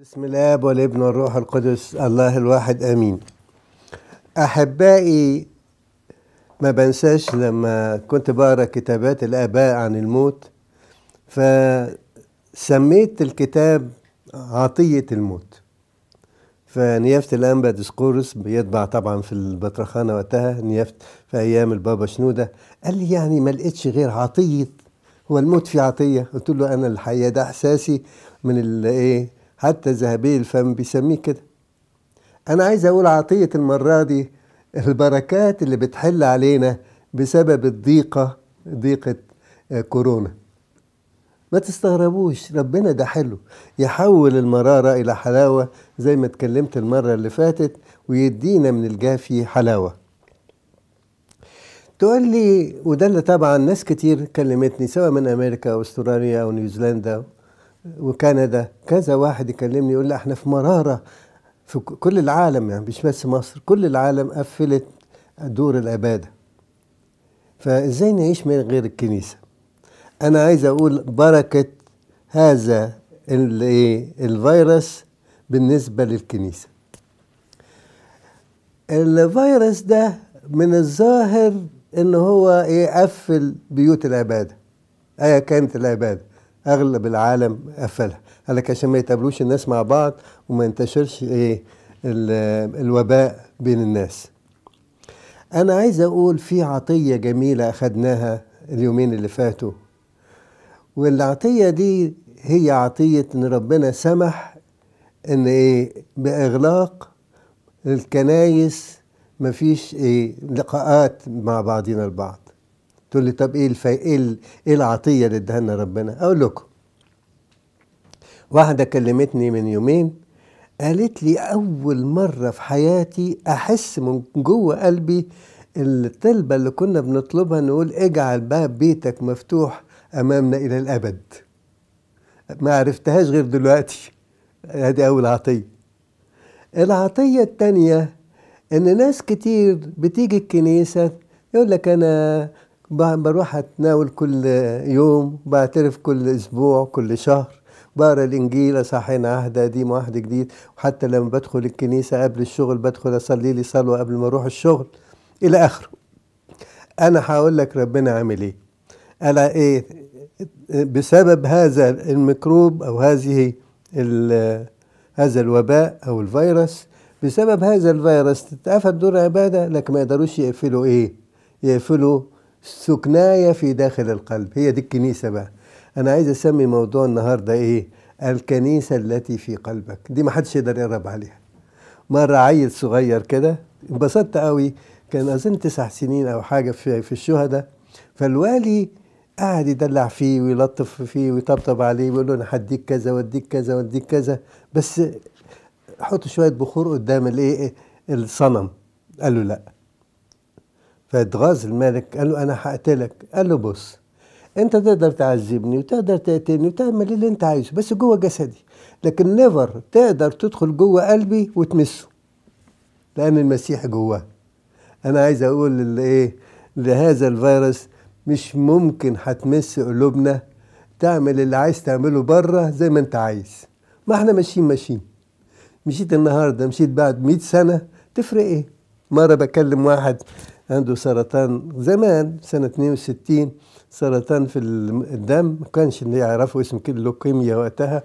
بسم الاب والابن والروح القدس الله الواحد آمين. أحبائي ما بنساش لما كنت بقرأ كتابات الآباء عن الموت فسميت الكتاب عطية الموت. فنيافة الانبا ديسقورس بيطبع طبعا في البطرخانة وقتها نيافة في أيام البابا شنودة. قال لي يعني ما لقيتش غير عطية هو الموت فيه عطية؟ قلت له أنا الحقيقة ده إحساسي من الايه حتى ذهبي الفم بيسميه كده. أنا عايز أقول عطية المرة دي البركات اللي بتحل علينا بسبب الضيقة ضيقة كورونا. ما تستغربوش ربنا ده حلو. يحول المرارة إلى حلاوة زي ما اتكلمت المرة اللي فاتت ويدينا من الجافي حلاوة. تقول لي وده اللي طبعا ناس كتير كلمتني سواء من أمريكا أو أستراليا أو نيوزيلندا وكندا. كذا واحد يكلمني يقول لي إحنا في مرارة في كل العالم يعني مش بس مصر كل العالم قفلت دور العبادة. فإزاي نعيش من غير الكنيسة؟ أنا عايز أقول بركة هذا الفيروس بالنسبة للكنيسة. الفيروس ده من الظاهر إن هو إيه قفل بيوت العبادة أيا كانت العبادة. أغلب العالم قفلها. قال لك عشان ما يتقابلوش الناس مع بعض وما ينتشرش إيه الوباء بين الناس. أنا عايز أقول في عطية جميلة أخدناها اليومين اللي فاتوا. والعطية دي هي عطية إن ربنا سمح إن إيه بإغلاق الكنايس مفيش إيه لقاءات مع بعضنا البعض. تقول لي طب إيه الفي... إيه, إيه العطية اللي اداها لنا ربنا؟ أقول لكم. واحدة كلمتني من يومين قالت لي أول مرة في حياتي أحس من جوه قلبي الطلبة اللي كنا بنطلبها نقول اجعل باب بيتك مفتوح أمامنا إلى الأبد. ما عرفتهاش غير دلوقتي. هذه أول عطية. العطية الثانية إن ناس كتير بتيجي الكنيسة يقول لك أنا بروح أتناول كل يوم بعترف كل أسبوع كل شهر. بقرأ الإنجيل اصحين عهد قديم وعهد جديد. وحتى لما بدخل الكنيسة قبل الشغل بدخل أصلي لي صلوه قبل ما أروح الشغل. إلى آخره. أنا هقول لك ربنا عامل إيه. قال إيه بسبب هذا الميكروب أو هذه هذا الوباء أو الفيروس بسبب هذا الفيروس تتقفل دور عباده لكن ما يقدروش يقفلوا إيه؟ يقفلوا سكناية في داخل القلب. هي دي الكنيسة بقى. أنا عايز أسمي موضوع النهاردة إيه؟ الكنيسة التي في قلبك. دي ما حدش يقدر يقرب عليها. مرة عيل صغير كده انبسطت قوي. كان أظن تسع سنين أو حاجة في, في الشهداء. فالوالي قاعد يدلع فيه ويلطف فيه ويطبطب عليه ويقول له أنا هديك كذا وأديك كذا وأديك كذا. بس حط شوية بخور قدام الإيه؟ الصنم. قال له لأ. فاتغاظ الملك قال له أنا هقتلك قال له بص أنت تقدر تعذبني وتقدر تقتلني وتعمل اللي أنت عايزه بس جوه جسدي. لكن نيفر تقدر تدخل جوه قلبي وتمسه لأن المسيح جواه. أنا عايز أقول إيه لهذا الفيروس مش ممكن هتمس قلوبنا تعمل اللي عايز تعمله بره زي ما أنت عايز. ما إحنا ماشيين ماشيين. مشيت النهارده مشيت بعد 100 سنة تفرق إيه؟ مرة بكلم واحد عنده سرطان زمان سنة 62 سرطان في الدم ما كانش اللي يعرفوا اسم لوكيميا وقتها.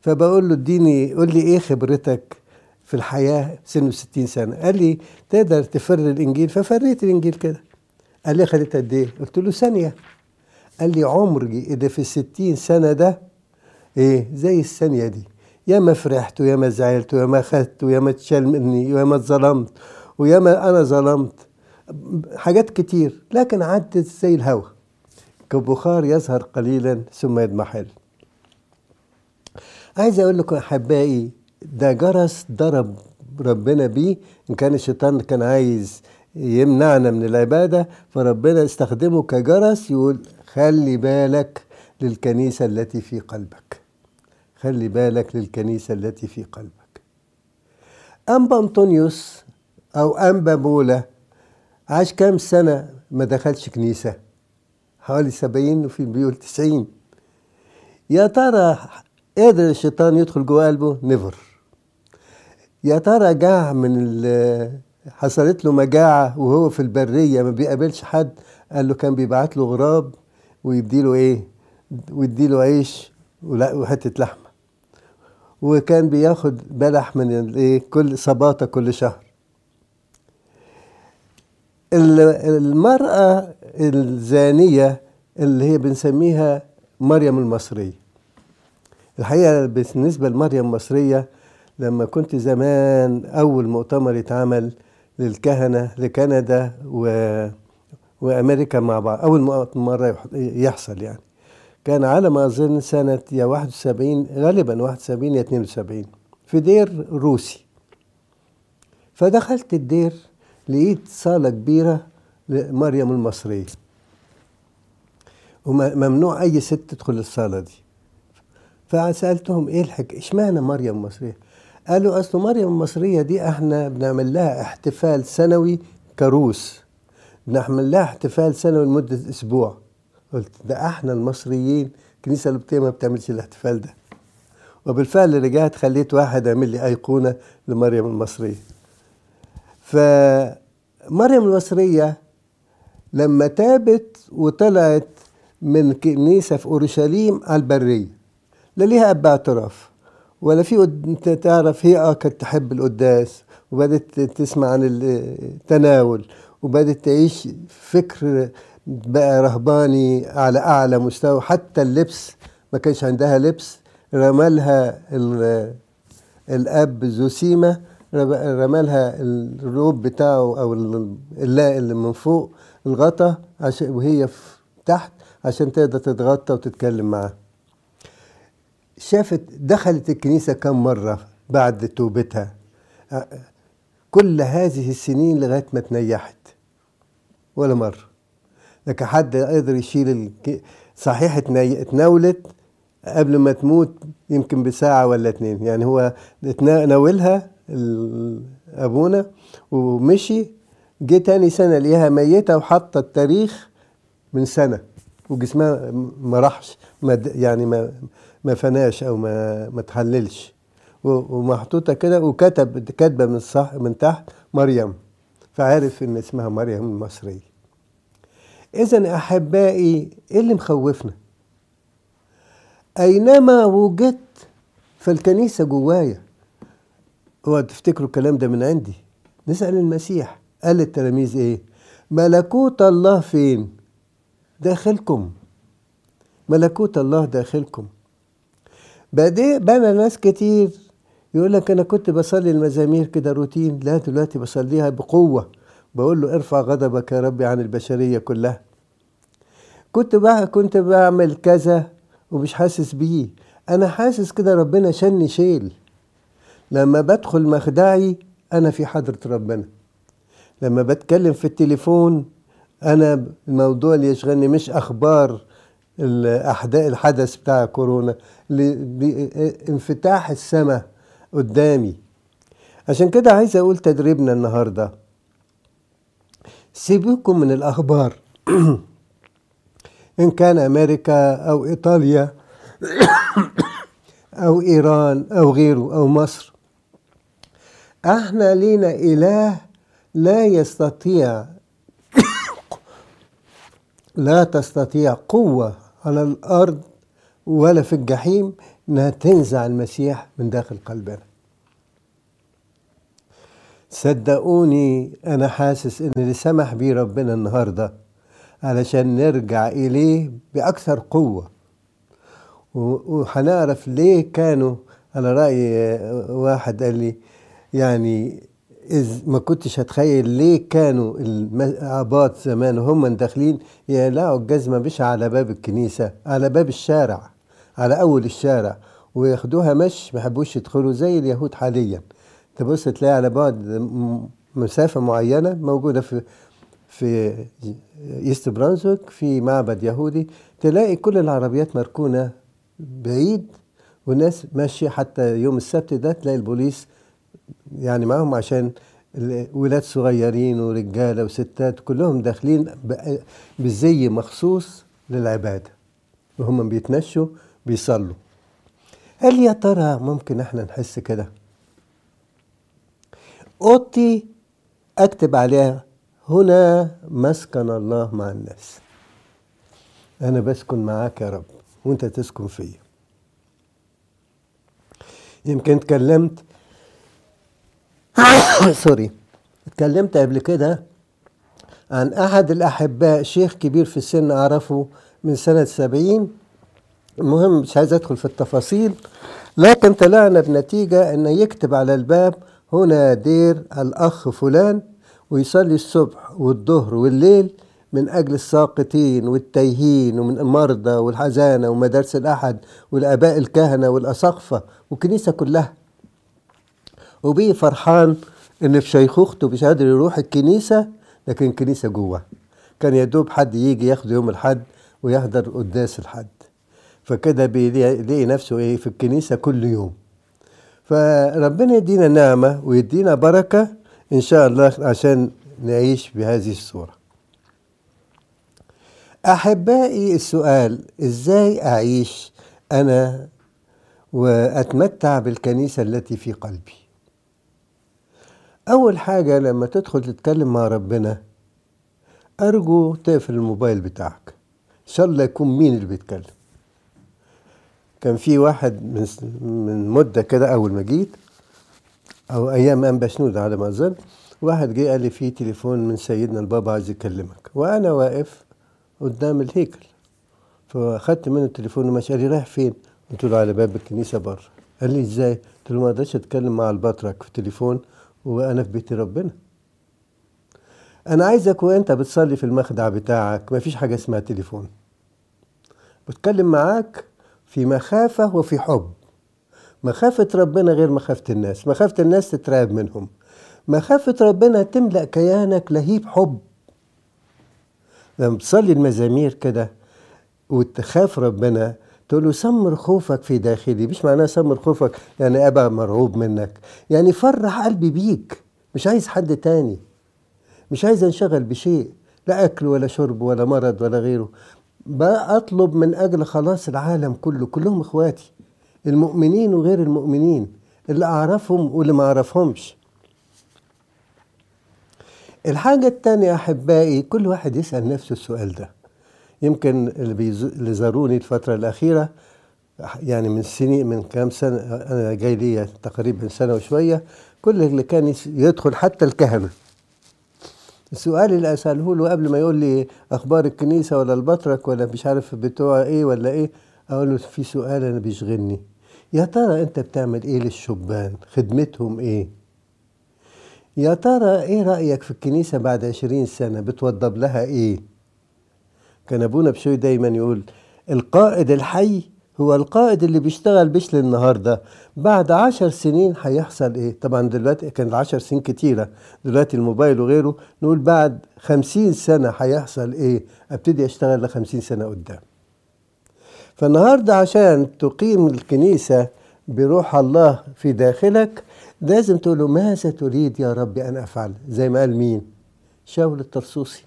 فبقول له اديني قول لي إيه خبرتك في الحياة سنه 60 سنة؟ قال لي تقدر تفر الإنجيل. ففريت الإنجيل كده. قال لي خدت قد إيه؟ قلت له ثانية. قال لي عمري اللي في الستين سنة ده إيه؟ زي الثانية دي. يا ما فرحت ويا ما زعلت ويا ما خدت ويا ما اتشال مني ويا ما اتظلمت ويا ما أنا ظلمت. حاجات كتير لكن عدت زي الهواء كبخار يظهر قليلا ثم يضمحل عايز أقول لكم احبائي ده جرس ضرب ربنا بيه. إن كان الشيطان كان عايز يمنعنا من العبادة فربنا استخدمه كجرس يقول خلي بالك للكنيسة التي في قلبك. خلي بالك للكنيسة التي في قلبك. انبا انطونيوس أو انبا بولا عاش كام سنة ما دخلش كنيسة؟ حوالي سبعين وفي بيقول تسعين. يا ترى قدر الشيطان يدخل جوه قلبه؟ نيفر يا ترى جاع من حصلت له مجاعة وهو في البرية ما بيقابلش حد؟ قال له كان بيبعت له غراب ويديله إيه؟ ويديله عيش وحتة لحمة. وكان بياخد بلح من الايه كل صباطة كل شهر. المرأة الزانية اللي هي بنسميها مريم المصرية. الحقيقة بالنسبة لمريم المصرية لما كنت زمان أول مؤتمر يتعمل للكهنة لكندا و... وأمريكا مع بعض أول مرة يح- يحصل يعني. كان على ما أظن سنة يا 71 غالبا 71 يا 72 في دير روسي. فدخلت الدير لقيت صالة كبيرة لمريم المصرية. وممنوع أي ست تدخل الصالة دي. فسألتهم إيه الحكاية إشمعنى مريم المصرية؟ قالوا أصل مريم المصرية دي إحنا بنعمل لها احتفال سنوي كروس. بنعمل لها احتفال سنوي لمدة أسبوع. قلت ده إحنا المصريين الكنيسة القبطية ما بتعملش الاحتفال ده. وبالفعل رجعت خليت واحد يعمل لي أيقونة لمريم المصرية. فمريم المصرية لما تابت وطلعت من كنيسة في أورشليم على البرية لا ليها أب اعتراف ولا في أنت تعرف هي آه كانت تحب القداس وبدت تسمع عن التناول وبدت تعيش فكر بقى رهباني على أعلى مستوى حتى اللبس ما كانش عندها لبس رمالها ال- الأب زوسيما رب- رمالها الروب بتاعه أو ال- اللاء اللي من فوق الغطا عشان وهي تحت عشان تقدر تتغطى وتتكلم معاه. شافت دخلت الكنيسة كم مرة بعد توبتها؟ كل هذه السنين لغاية ما تنيحت ولا مرة. لكن حد قدر يشيل. صحيح اتناولت قبل ما تموت يمكن بساعة ولا اتنين. يعني هو ناولها أبونا ومشي جه تاني سنة ليها ميتة وحط التاريخ من سنة وجسمها ما راحش ما يعني ما ما فناش أو ما ما تحللش. ومحطوطة كده وكتب كاتبة من الصح من تحت مريم فعرف إن اسمها مريم المصرية. اذا أحبائي إيه اللي مخوفنا؟ أينما وجدت فالكنيسه جوايا اوعوا تفتكروا الكلام ده من عندي؟ نسأل المسيح. قال للتلاميذ إيه؟ ملكوت الله فين؟ داخلكم. ملكوت الله داخلكم. بعدين بنى ناس كتير. يقول لك أنا كنت بصلي المزامير كده روتين. لا دلوقتي بصليها بقوة. بقول له ارفع غضبك يا ربي عن البشرية كلها. كنت بقى كنت بعمل كذا ومش حاسس بيه. أنا حاسس كده ربنا شني شيل. لما بدخل مخدعي أنا في حضرة ربنا. لما بتكلم في التليفون أنا الموضوع اللي يشغلني مش أخبار الأحداث الحدث بتاع كورونا انفتاح السماء قدامي. عشان كده عايز أقول تدريبنا النهارده. سيبوكم من الأخبار. إن كان أمريكا أو إيطاليا أو إيران أو غيره أو مصر إحنا لينا إله لا يستطيع لا تستطيع قوة على الأرض ولا في الجحيم إنها تنزع المسيح من داخل قلبنا. صدقوني أنا حاسس إن اللي سمح بيه ربنا النهاردة علشان نرجع إليه بأكثر قوة. و- وهنعرف ليه كانوا على رأي واحد قال لي يعني إذ ما كنتش هتخيل ليه كانوا العباط زمان وهم داخلين. يقلعوا الجزمة مش على باب الكنيسة على باب الشارع على أول الشارع وياخدوها مش ما يحبوش يدخلوا زي اليهود حاليا. تبص تلاقي على بعد مسافة معينة موجودة في في إيست برانزويك في معبد يهودي تلاقي كل العربيات مركونة بعيد والناس ماشية حتى يوم السبت ده تلاقي البوليس يعني معاهم عشان ولاد صغيرين ورجالة وستات كلهم داخلين ب- بزي مخصوص للعبادة. وهم بيتمشوا بيصلوا. هل يا ترى ممكن إحنا نحس كده؟ أوضتي أكتب عليها هنا مسكن الله مع الناس. أنا بسكن معاك يا رب وأنت تسكن فيا. يمكن اتكلمت سوري اتكلمت قبل كده عن أحد الأحباء شيخ كبير في السن أعرفه من سنة سبعين. المهم مش عايز أدخل في التفاصيل لكن طلعنا بنتيجة أنه يكتب على الباب هنا دير الأخ فلان ويصلي الصبح والظهر والليل من أجل الساقطين والتايهين ومن المرضى والحزانة ومدارس الأحد والآباء الكهنة والأساقفة والكنيسة كلها. وبيه فرحان إن في شيخوخته مش قادر يروح الكنيسة لكن الكنيسة جوه. كان يدوب حد يجي ياخده يوم الحد ويحضر قداس الحد فكده بيلاقي نفسه إيه في الكنيسة كل يوم. فربنا يدينا نعمة ويدينا بركة إن شاء الله عشان نعيش بهذه الصورة. أحبائي السؤال إزاي أعيش أنا وأتمتع بالكنيسة التي في قلبي؟ أول حاجة لما تدخل تتكلم مع ربنا أرجو تقفل الموبايل بتاعك. إن شاء الله يكون مين اللي بيتكلم. كان في واحد من من مدة كده أول ما جيت أو أيام أنبا شنود على ما أظن واحد جه قال لي في تليفون من سيدنا البابا عايز يكلمك. وأنا واقف قدام الهيكل. فأخدت منه التليفون وماشي قال لي رايح فين؟ قلت له على باب الكنيسة بره. قال لي إزاي؟ قلت له ما أقدرش أتكلم مع البطرك في التليفون. وأنا في بيت ربنا. أنا عايزك وأنت بتصلي في المخدع بتاعك ما فيش حاجة اسمها تليفون. بتكلم معاك في مخافة وفي حب. مخافة ربنا غير مخافة الناس. مخافة الناس تترعب منهم. مخافة ربنا تملأ كيانك لهيب حب. لما تصلي المزامير كده وتخاف ربنا تقول له سمر خوفك في داخلي مش معناه سمر خوفك يعني ابقى مرعوب منك. يعني فرح قلبي بيك مش عايز حد تاني. مش عايز أنشغل بشيء لا أكل ولا شرب ولا مرض ولا غيره. بقى أطلب من أجل خلاص العالم كله كلهم إخواتي المؤمنين وغير المؤمنين اللي أعرفهم واللي ما أعرفهمش. الحاجة التانية أحبائي كل واحد يسأل نفسه السؤال ده. يمكن اللي, زاروني الفترة الأخيرة يعني من سنين من كام سنة أنا جاي لي تقريبا سنة وشوية كل اللي كان يدخل حتى الكهنة. السؤال اللي أسأله له قبل ما يقول لي أخبار الكنيسة ولا البطرك ولا مش عارف بتوع إيه ولا إيه أقول له في سؤال أنا بيشغلني. يا ترى أنت بتعمل إيه للشبان؟ خدمتهم إيه؟ يا ترى إيه رأيك في الكنيسة بعد عشرين سنة؟ بتوضب لها إيه؟ كان أبونا بشوي دايما يقول القائد الحي هو القائد اللي بيشتغل بيش النهارده. بعد عشر سنين هيحصل إيه؟ طبعا دلوقتي كان العشر سنين كتيرة. دلوقتي الموبايل وغيره نقول بعد خمسين سنة هيحصل إيه؟ أبتدي أشتغل لخمسين سنة قدام. فالنهاردة عشان تقيم الكنيسة بروح الله في داخلك لازم تقول له ماذا تريد يا رب أن أفعل؟ زي ما قال مين؟ شاول الطرسوسي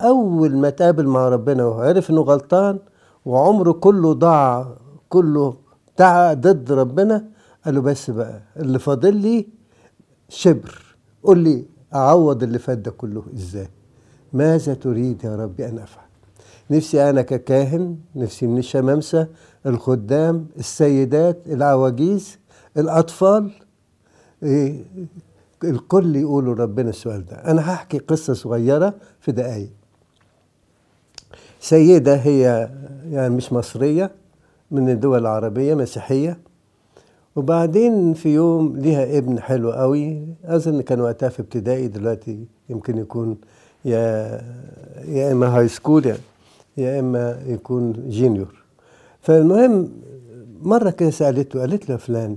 أول ما تقابل مع ربنا وعرف إنه غلطان وعمره كله ضاع كله دعا ضد ربنا قال له بس بقى اللي فاضل لي شبر. قول لي أعوض اللي فات ده كله إزاي؟ ماذا تريد يا ربي أن أفعل؟ نفسي أنا ككاهن نفسي من الشمامسة الخدام السيدات العواجيز الأطفال. إيه؟ الكل يقولوا ربنا السؤال ده. أنا هحكي قصة صغيرة في دقايق. سيدة هي يعني مش مصرية من الدول العربية مسيحية. وبعدين في يوم ليها ابن حلو قوي أظن كان وقتها في ابتدائي دلوقتي يمكن يكون يا يا إما high school يعني يا إما يكون junior فالمهم مرة كده سألته قالت له فلان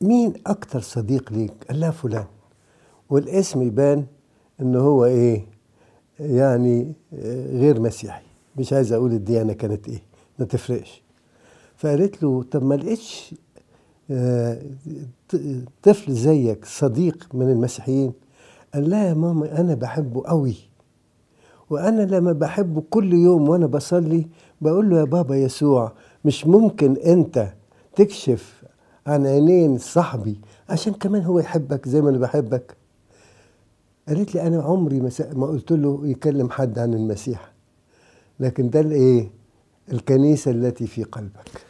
مين أكتر صديق ليك؟ قال لها فلان. والاسم يبان إن هو إيه؟ يعني غير مسيحي. مش عايز أقول الديانة كانت إيه. ما تفرقش. فقالت له طب ما لقيتش طفل زيك صديق من المسيحيين؟ قال لا يا ماما أنا بحبه قوي وأنا لما بحبه كل يوم وأنا بصلي بقول له يا بابا يسوع مش ممكن أنت تكشف عن عينين صاحبي عشان كمان هو يحبك زي ما أنا بحبك؟ قالت لي أنا عمري ما, قلت له يكلم حد عن المسيح. لكن ده الإيه؟ الكنيسة التي في قلبك.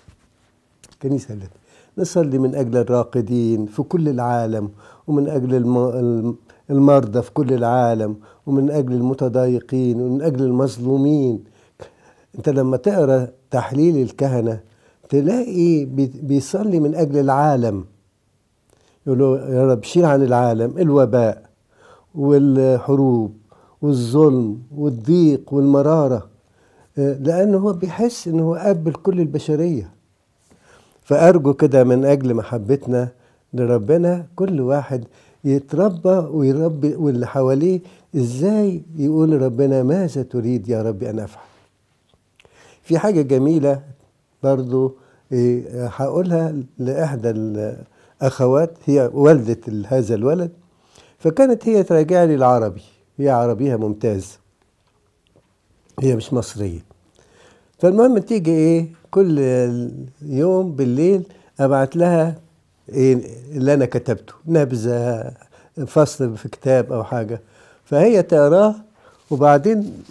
الكنيسة التي نصلي من أجل الراقدين في كل العالم ومن أجل المرضى في كل العالم ومن أجل المتضايقين ومن أجل المظلومين. أنت لما تقرأ تحليل الكهنة تلاقي بيصلي من أجل العالم. يقول له يا رب شيل عن العالم الوباء. والحروب والظلم والضيق والمرارة لأنه هو بيحس إنه هو اب لكل البشرية. فأرجو كده من أجل محبتنا لربنا كل واحد يتربى ويربي واللي حواليه إزاي يقول لربنا ماذا تريد يا ربي أن أفعل. في حاجة جميلة برضو هقولها لإحدى الأخوات هي والدة هذا الولد. فكانت هي تراجع لي العربي. هي عربيها ممتاز هي مش مصرية. فالمهم تيجي إيه؟ كل يوم بالليل أبعت لها إيه اللي أنا كتبته. نبذة فصل في كتاب أو حاجة. فهي تقراه وبعدين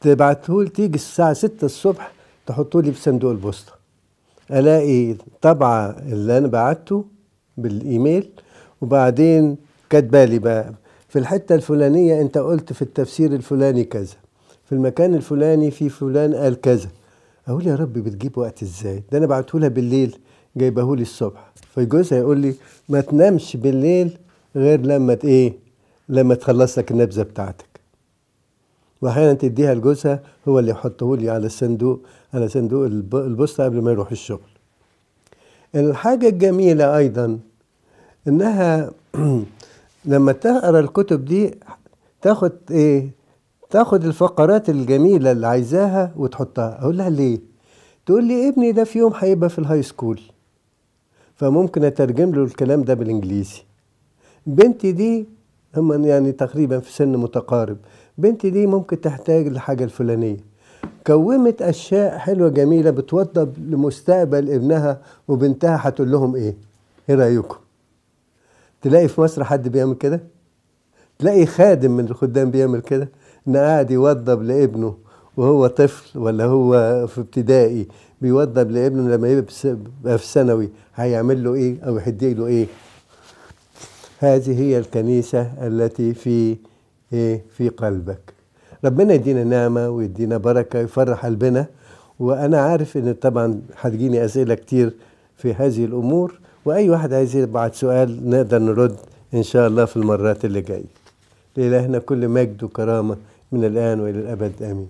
تبعته تيجي الساعة 6 الصبح تحطه لي في صندوق البوسطة. ألاقي طبعة اللي أنا بعته بالإيميل وبعدين كاتبالي بقى. في الحتة الفلانية أنت قلت في التفسير الفلاني كذا. في المكان الفلاني في فلان قال كذا. أقول يا رب بتجيب وقت إزاي؟ ده أنا بعته لها بالليل جايبه لي الصبح. فجوزها يقول لي ما تنامش بالليل غير لما إيه؟ لما تخلص لك النبذة بتاعتك. وأحيانا تديها لجوزها هو اللي يحطه لي على الصندوق على صندوق البوسطة قبل ما يروح الشغل. الحاجة الجميلة أيضا إنها لما تقرأ الكتب دي تاخد إيه؟ تاخد الفقرات الجميلة اللي عايزاها وتحطها. أقول لها ليه؟ تقول لي ابني ده في يوم هيبقى في ال high school فممكن أترجم له الكلام ده بالإنجليزي. بنتي دي هم يعني تقريبا في سن متقارب. بنتي دي ممكن تحتاج لحاجة الفلانية. كومت أشياء حلوة جميلة بتوضب لمستقبل ابنها وبنتها هتقول لهم إيه؟ إيه رأيكم؟ تلاقي في مصر حد بيعمل كده؟ تلاقي خادم من الخدام بيعمل كده؟ إن قاعد يوضب لابنه وهو طفل ولا هو في ابتدائي بيوضب لابنه لما يبقى في ثانوي هيعمل له إيه أو يهدي له إيه هذه هي الكنيسة التي في إيه في قلبك ربنا يدينا نعمة ويدينا بركة يفرح قلبنا وأنا عارف إن طبعا هتجيني أسئلة كتير في هذه الأمور وأي واحد عايز يبعت سؤال نقدر نرد إن شاء الله في المرات اللي جاية. لإلهنا كل مجد وكرامة من الآن وإلى الأبد. آمين.